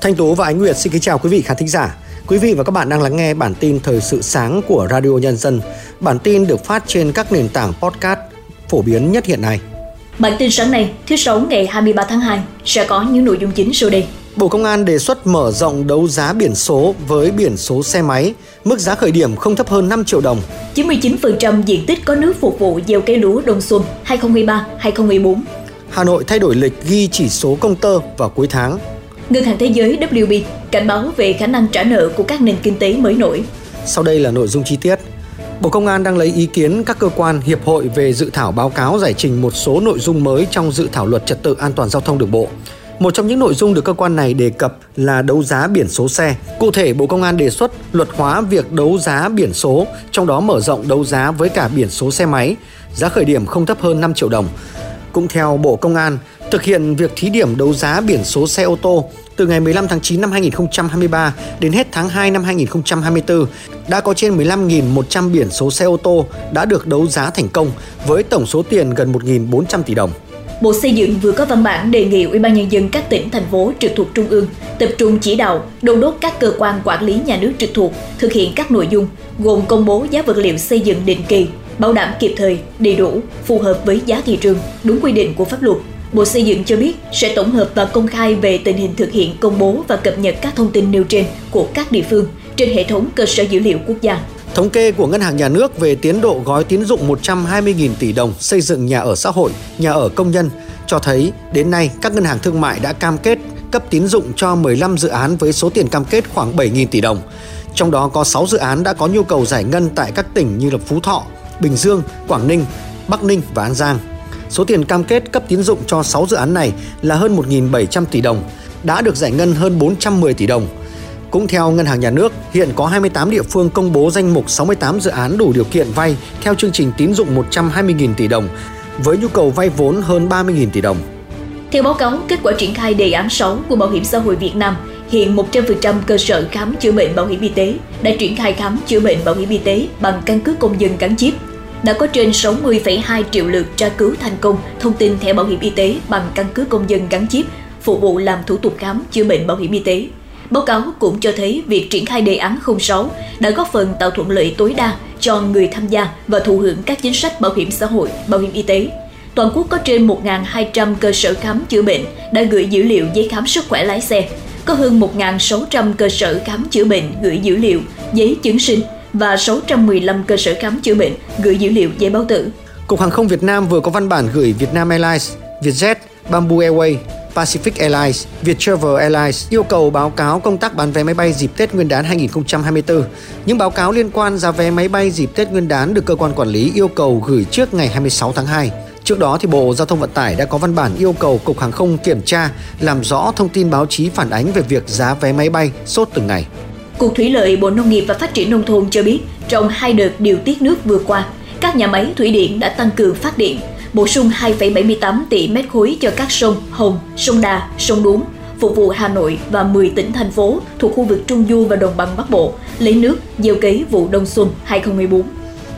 Thanh Tú và Ánh Nguyệt xin kính chào quý vị khán thính giả. Quý vị và các bạn đang lắng nghe bản tin thời sự sáng của Radio Nhân dân. Bản tin được phát trên các nền tảng podcast phổ biến nhất hiện nay. Bản tin sáng nay, thứ Sáu ngày 23 tháng 2 sẽ có những nội dung chính sau đây. Bộ Công an đề xuất mở rộng đấu giá biển số với biển số xe máy, mức giá khởi điểm không thấp hơn 5 triệu đồng. 99% diện tích có nước phục vụ gieo cây lúa đông xuân 2023-2024. Hà Nội thay đổi lịch ghi chỉ số công tơ vào cuối tháng. Ngân hàng Thế giới WB cảnh báo về khả năng trả nợ của các nền kinh tế mới nổi. Sau đây là nội dung chi tiết. Bộ Công an đang lấy ý kiến các cơ quan, hiệp hội về dự thảo báo cáo giải trình một số nội dung mới trong dự thảo luật trật tự an toàn giao thông đường bộ. Một trong những nội dung được cơ quan này đề cập là đấu giá biển số xe. Cụ thể, Bộ Công an đề xuất luật hóa việc đấu giá biển số, trong đó mở rộng đấu giá với cả biển số xe máy, giá khởi điểm không thấp hơn 5 triệu đồng. Cũng theo Bộ Công an, thực hiện việc thí điểm đấu giá biển số xe ô tô từ ngày 15 tháng 9 năm 2023 đến hết tháng 2 năm 2024 đã có trên 15.100 biển số xe ô tô đã được đấu giá thành công với tổng số tiền gần 1.400 tỷ đồng. Bộ Xây dựng vừa có văn bản đề nghị Ủy ban nhân dân các tỉnh thành phố trực thuộc trung ương tập trung chỉ đạo, đôn đốc các cơ quan quản lý nhà nước trực thuộc thực hiện các nội dung gồm công bố giá vật liệu xây dựng định kỳ, bảo đảm kịp thời, đầy đủ, phù hợp với giá thị trường, đúng quy định của pháp luật. Bộ Xây dựng cho biết sẽ tổng hợp và công khai về tình hình thực hiện công bố và cập nhật các thông tin nêu trên của các địa phương trên hệ thống cơ sở dữ liệu quốc gia. Thống kê của Ngân hàng Nhà nước về tiến độ gói tín dụng 120.000 tỷ đồng xây dựng nhà ở xã hội, nhà ở công nhân cho thấy đến nay các ngân hàng thương mại đã cam kết cấp tín dụng cho 15 dự án với số tiền cam kết khoảng 7.000 tỷ đồng. Trong đó có 6 dự án đã có nhu cầu giải ngân tại các tỉnh như là Phú Thọ, Bình Dương, Quảng Ninh, Bắc Ninh và An Giang. Số tiền cam kết cấp tín dụng cho 6 dự án này là hơn 1.700 tỷ đồng, đã được giải ngân hơn 410 tỷ đồng. Cũng theo Ngân hàng Nhà nước, hiện có 28 địa phương công bố danh mục 68 dự án đủ điều kiện vay theo chương trình tín dụng 120.000 tỷ đồng, với nhu cầu vay vốn hơn 30.000 tỷ đồng. Theo báo cáo kết quả triển khai đề án 6 của Bảo hiểm xã hội Việt Nam, hiện 100% cơ sở khám chữa bệnh bảo hiểm y tế đã triển khai khám chữa bệnh bảo hiểm y tế bằng căn cước công dân gắn chip đã có trên 60,2 triệu lượt tra cứu thành công thông tin thẻ bảo hiểm y tế bằng căn cước công dân gắn chip, phục vụ làm thủ tục khám chữa bệnh bảo hiểm y tế. Báo cáo cũng cho thấy việc triển khai đề án 06 đã góp phần tạo thuận lợi tối đa cho người tham gia và thụ hưởng các chính sách bảo hiểm xã hội, bảo hiểm y tế. Toàn quốc có trên 1.200 cơ sở khám chữa bệnh đã gửi dữ liệu giấy khám sức khỏe lái xe, có hơn 1.600 cơ sở khám chữa bệnh gửi dữ liệu giấy chứng sinh và 615 cơ sở khám chữa bệnh gửi dữ liệu giấy báo tử. Cục Hàng không Việt Nam vừa có văn bản gửi Vietnam Airlines, Vietjet, Bamboo Airways, Pacific Airlines, Viettravel Airlines yêu cầu báo cáo công tác bán vé máy bay dịp Tết Nguyên đán 2024. Những báo cáo liên quan giá vé máy bay dịp Tết Nguyên đán được cơ quan quản lý yêu cầu gửi trước ngày 26 tháng 2. Trước đó thì Bộ Giao thông Vận tải đã có văn bản yêu cầu Cục Hàng không kiểm tra, làm rõ thông tin báo chí phản ánh về việc giá vé máy bay sốt từng ngày. Cục Thủy lợi Bộ Nông nghiệp và Phát triển Nông thôn cho biết, trong hai đợt điều tiết nước vừa qua, các nhà máy thủy điện đã tăng cường phát điện, bổ sung 2,78 tỷ mét khối cho các sông Hồng, sông Đà, sông Đuống, phục vụ Hà Nội và 10 tỉnh thành phố thuộc khu vực Trung Du và Đồng bằng Bắc Bộ lấy nước gieo cấy vụ đông xuân 2014.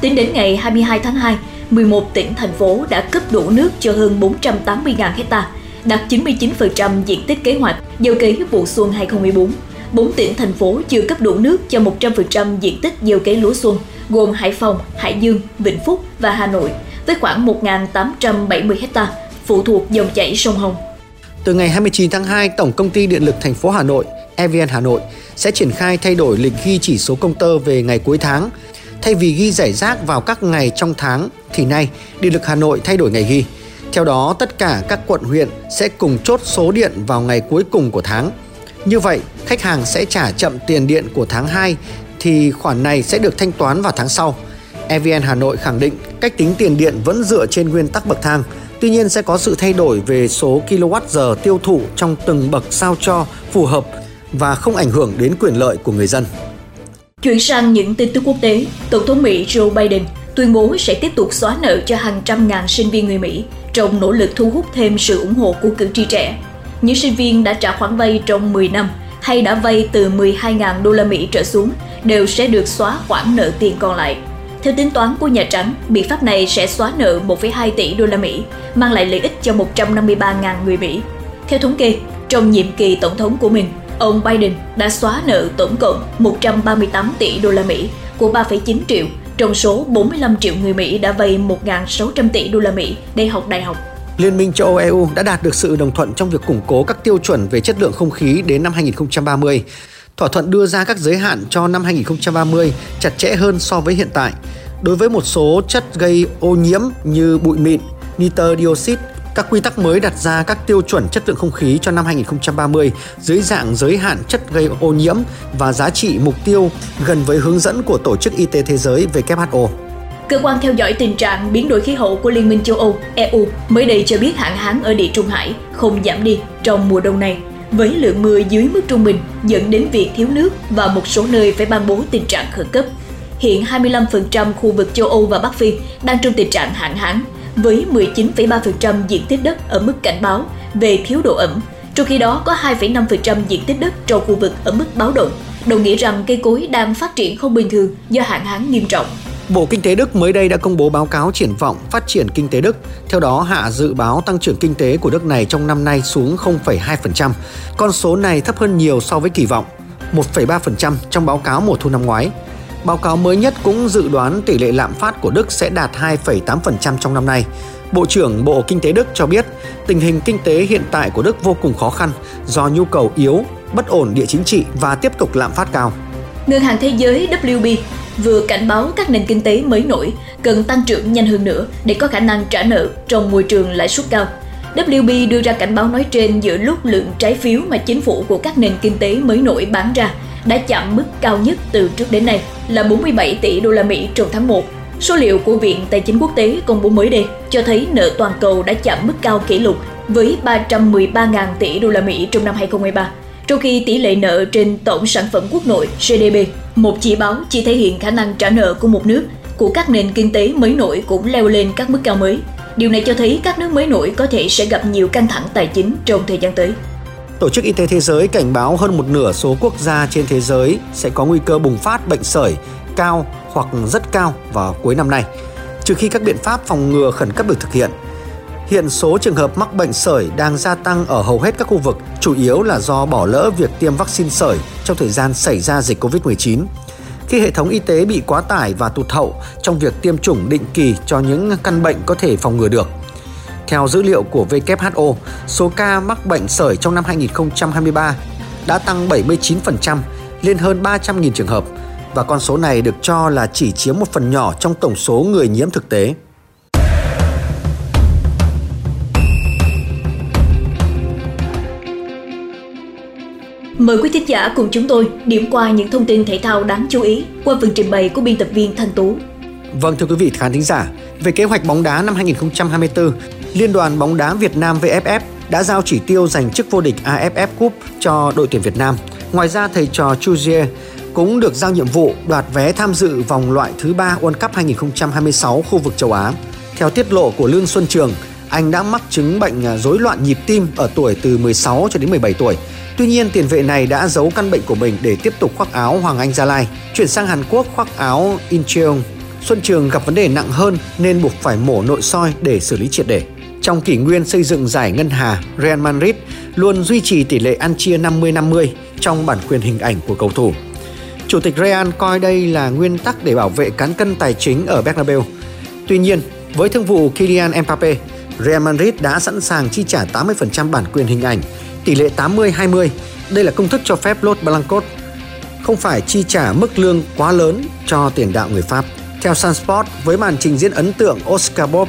Tính đến ngày 22 tháng 2, 11 tỉnh thành phố đã cấp đủ nước cho hơn 480.000 hecta, đạt 99% diện tích kế hoạch gieo cấy vụ xuân 2014. 4 tỉnh thành phố chưa cấp đủ nước cho 100% diện tích gieo cấy lúa xuân, gồm Hải Phòng, Hải Dương, Vĩnh Phúc và Hà Nội, với khoảng 1.870 hecta phụ thuộc dòng chảy sông Hồng. Từ ngày 29 tháng 2, Tổng công ty Điện lực thành phố Hà Nội, EVN Hà Nội sẽ triển khai thay đổi lịch ghi chỉ số công tơ về ngày cuối tháng. Thay vì ghi giải rác vào các ngày trong tháng thì nay Điện lực Hà Nội thay đổi ngày ghi. Theo đó, tất cả các quận huyện sẽ cùng chốt số điện vào ngày cuối cùng của tháng. Như vậy, khách hàng sẽ trả chậm tiền điện của tháng 2 thì khoản này sẽ được thanh toán vào tháng sau. EVN Hà Nội khẳng định cách tính tiền điện vẫn dựa trên nguyên tắc bậc thang, tuy nhiên sẽ có sự thay đổi về số kWh tiêu thụ trong từng bậc sao cho phù hợp và không ảnh hưởng đến quyền lợi của người dân. Chuyển sang những tin tức quốc tế, Tổng thống Mỹ Joe Biden tuyên bố sẽ tiếp tục xóa nợ cho hàng trăm ngàn sinh viên người Mỹ trong nỗ lực thu hút thêm sự ủng hộ của cử tri trẻ. Những sinh viên đã trả khoản vay trong 10 năm hay đã vay từ 12.000 đô la Mỹ trở xuống đều sẽ được xóa khoản nợ tiền còn lại. Theo tính toán của Nhà Trắng, biện pháp này sẽ xóa nợ 1,2 tỷ đô la Mỹ, mang lại lợi ích cho 153.000 người Mỹ. Theo thống kê, trong nhiệm kỳ tổng thống của mình, ông Biden đã xóa nợ tổng cộng 138 tỷ đô la Mỹ của 3,9 triệu trong số 45 triệu người Mỹ đã vay 1.600 tỷ đô la Mỹ để học đại học. Liên minh châu Âu EU đã đạt được sự đồng thuận trong việc củng cố các tiêu chuẩn về chất lượng không khí đến năm 2030. Thỏa thuận đưa ra các giới hạn cho năm 2030 chặt chẽ hơn so với hiện tại. Đối với một số chất gây ô nhiễm như bụi mịn, nitơ dioxide, các quy tắc mới đặt ra các tiêu chuẩn chất lượng không khí cho năm 2030 dưới dạng giới hạn chất gây ô nhiễm và giá trị mục tiêu gần với hướng dẫn của Tổ chức Y tế Thế giới WHO. Cơ quan theo dõi tình trạng biến đổi khí hậu của Liên minh châu Âu EU mới đây cho biết hạn hán ở địa Trung Hải không giảm đi trong mùa đông này với lượng mưa dưới mức trung bình dẫn đến việc thiếu nước và một số nơi phải ban bố tình trạng khẩn cấp. Hiện 25% khu vực châu Âu và Bắc Phi đang trong tình trạng hạn hán, với 19,3% diện tích đất ở mức cảnh báo về thiếu độ ẩm, trong khi đó có 2,5% diện tích đất trong khu vực ở mức báo động, đồng nghĩa rằng cây cối đang phát triển không bình thường do hạn hán nghiêm trọng. Bộ Kinh tế Đức mới đây đã công bố báo cáo triển vọng phát triển kinh tế Đức. Theo đó, hạ dự báo tăng trưởng kinh tế của nước này trong năm nay xuống 0,2%. Con số này thấp hơn nhiều so với kỳ vọng, 1,3% trong báo cáo mùa thu năm ngoái. Báo cáo mới nhất cũng dự đoán tỷ lệ lạm phát của Đức sẽ đạt 2,8% trong năm nay. Bộ trưởng Bộ Kinh tế Đức cho biết tình hình kinh tế hiện tại của Đức vô cùng khó khăn do nhu cầu yếu, bất ổn địa chính trị và tiếp tục lạm phát cao. Ngân hàng Thế giới WB vừa cảnh báo các nền kinh tế mới nổi cần tăng trưởng nhanh hơn nữa để có khả năng trả nợ trong môi trường lãi suất cao. WB đưa ra cảnh báo nói trên giữa lúc lượng trái phiếu mà chính phủ của các nền kinh tế mới nổi bán ra đã chạm mức cao nhất từ trước đến nay, là 47 tỷ đô la Mỹ trong tháng 1. Số liệu của Viện Tài chính Quốc tế công bố mới đây cho thấy nợ toàn cầu đã chạm mức cao kỷ lục với 313.000 tỷ đô la Mỹ trong năm 2023 trong khi tỷ lệ nợ trên tổng sản phẩm quốc nội GDP, một chỉ báo chỉ thể hiện khả năng trả nợ của một nước, của các nền kinh tế mới nổi cũng leo lên các mức cao mới. Điều này cho thấy các nước mới nổi có thể sẽ gặp nhiều căng thẳng tài chính trong thời gian tới. Tổ chức Y tế Thế giới cảnh báo hơn một nửa số quốc gia trên thế giới sẽ có nguy cơ bùng phát bệnh sởi cao hoặc rất cao vào cuối năm nay, trừ khi các biện pháp phòng ngừa khẩn cấp được thực hiện – Hiện số trường hợp mắc bệnh sởi đang gia tăng ở hầu hết các khu vực, chủ yếu là do bỏ lỡ việc tiêm vaccine sởi trong thời gian xảy ra dịch Covid-19. Khi hệ thống y tế bị quá tải và tụt hậu trong việc tiêm chủng định kỳ cho những căn bệnh có thể phòng ngừa được. Theo dữ liệu của WHO, số ca mắc bệnh sởi trong năm 2023 đã tăng 79% lên hơn 300.000 trường hợp và con số này được cho là chỉ chiếm một phần nhỏ trong tổng số người nhiễm thực tế. Mời quý thính giả cùng chúng tôi điểm qua những thông tin thể thao đáng chú ý qua phần trình bày của biên tập viên Thanh Tú. Vâng thưa quý vị khán thính giả, về kế hoạch bóng đá năm 2024, Liên đoàn bóng đá Việt Nam VFF đã giao chỉ tiêu giành chức vô địch AFF Cup cho đội tuyển Việt Nam. Ngoài ra thầy trò Chuzier cũng được giao nhiệm vụ đoạt vé tham dự vòng loại thứ ba World Cup 2026 khu vực châu Á. Theo tiết lộ của Lương Xuân Trường, anh đã mắc chứng bệnh à, rối loạn nhịp tim ở tuổi từ 16 cho đến 17 tuổi Tuy nhiên, tiền vệ này đã giấu căn bệnh của mình để tiếp tục khoác áo Hoàng Anh Gia Lai, chuyển sang Hàn Quốc khoác áo Incheon. Xuân Trường gặp vấn đề nặng hơn nên buộc phải mổ nội soi để xử lý triệt để. Trong kỷ nguyên xây dựng giải ngân hà, Real Madrid luôn duy trì tỷ lệ ăn chia 50-50 trong bản quyền hình ảnh của cầu thủ. Chủ tịch Real coi đây là nguyên tắc để bảo vệ cán cân tài chính ở Bernabeu. Tuy nhiên, với thương vụ Kylian Mbappe, Real Madrid đã sẵn sàng chi trả 80% bản quyền hình ảnh tỷ lệ 80-20. Đây là công thức cho phép Lốt Blancos không phải chi trả mức lương quá lớn cho tiền đạo người Pháp. Theo Sunsport, với màn trình diễn ấn tượng Oscar Bob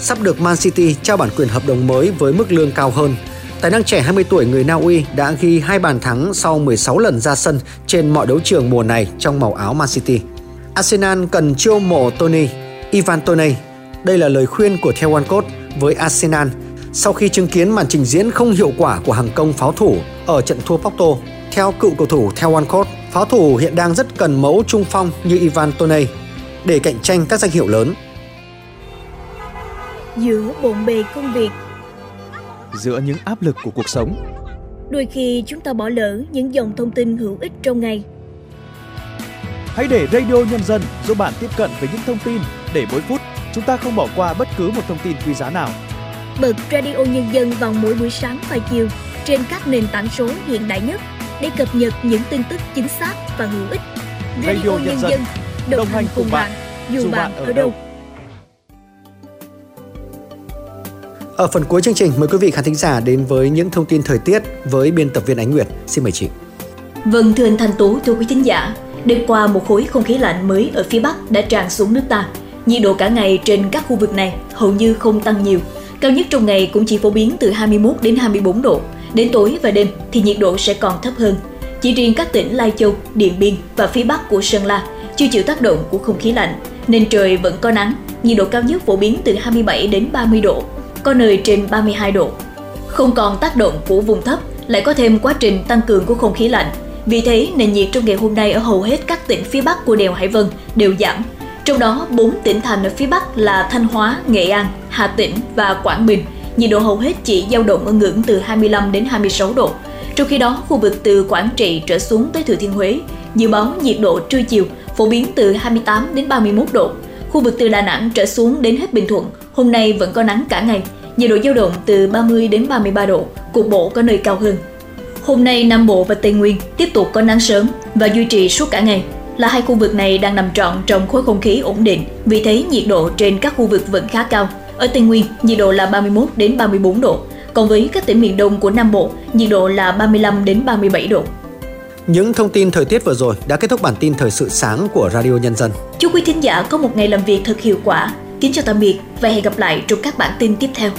sắp được Man City trao bản quyền hợp đồng mới với mức lương cao hơn. Tài năng trẻ 20 tuổi người Na Uy đã ghi hai bàn thắng sau 16 lần ra sân trên mọi đấu trường mùa này trong màu áo Man City. Arsenal cần chiêu mộ Tony, Ivan Toney. Đây là lời khuyên của Theo Walcott với Arsenal sau khi chứng kiến màn trình diễn không hiệu quả của hàng công pháo thủ ở trận thua Porto. Theo cựu cầu thủ theo One pháo thủ hiện đang rất cần mẫu trung phong như Ivan Toney để cạnh tranh các danh hiệu lớn. Giữa bộn bề công việc Giữa những áp lực của cuộc sống Đôi khi chúng ta bỏ lỡ những dòng thông tin hữu ích trong ngày Hãy để Radio Nhân dân giúp bạn tiếp cận với những thông tin để mỗi phút chúng ta không bỏ qua bất cứ một thông tin quý giá nào. Bật Radio Nhân dân vào mỗi buổi sáng và chiều trên các nền tảng số hiện đại nhất để cập nhật những tin tức chính xác và hữu ích. Radio, Radio Nhân, Nhân dân đồng, đồng hành cùng bạn, dù bạn ở đâu. Ở phần cuối chương trình, mời quý vị khán thính giả đến với những thông tin thời tiết với biên tập viên Ánh Nguyệt. Xin mời chị. Vâng, thưa anh Thanh Tú, thưa quý thính giả, đêm qua một khối không khí lạnh mới ở phía Bắc đã tràn xuống nước ta. Nhiệt độ cả ngày trên các khu vực này hầu như không tăng nhiều. Cao nhất trong ngày cũng chỉ phổ biến từ 21 đến 24 độ. Đến tối và đêm thì nhiệt độ sẽ còn thấp hơn. Chỉ riêng các tỉnh Lai Châu, Điện Biên và phía Bắc của Sơn La chưa chịu tác động của không khí lạnh, nên trời vẫn có nắng, nhiệt độ cao nhất phổ biến từ 27 đến 30 độ, có nơi trên 32 độ. Không còn tác động của vùng thấp, lại có thêm quá trình tăng cường của không khí lạnh. Vì thế, nền nhiệt trong ngày hôm nay ở hầu hết các tỉnh phía Bắc của đèo Hải Vân đều giảm. Trong đó, 4 tỉnh thành ở phía Bắc là Thanh Hóa, Nghệ An, Hà Tĩnh và Quảng Bình. Nhiệt độ hầu hết chỉ dao động ở ngưỡng từ 25 đến 26 độ. Trong khi đó, khu vực từ Quảng Trị trở xuống tới Thừa Thiên Huế, dự báo nhiệt độ trưa chiều phổ biến từ 28 đến 31 độ. Khu vực từ Đà Nẵng trở xuống đến hết Bình Thuận, hôm nay vẫn có nắng cả ngày, nhiệt độ dao động từ 30 đến 33 độ, cục bộ có nơi cao hơn. Hôm nay Nam Bộ và Tây Nguyên tiếp tục có nắng sớm và duy trì suốt cả ngày. Là hai khu vực này đang nằm trọn trong khối không khí ổn định, vì thế nhiệt độ trên các khu vực vẫn khá cao. Ở Tây Nguyên, nhiệt độ là 31 đến 34 độ, còn với các tỉnh miền Đông của Nam Bộ, nhiệt độ là 35 đến 37 độ. Những thông tin thời tiết vừa rồi đã kết thúc bản tin thời sự sáng của Radio Nhân dân. Chúc quý thính giả có một ngày làm việc thật hiệu quả. Kính chào tạm biệt và hẹn gặp lại trong các bản tin tiếp theo.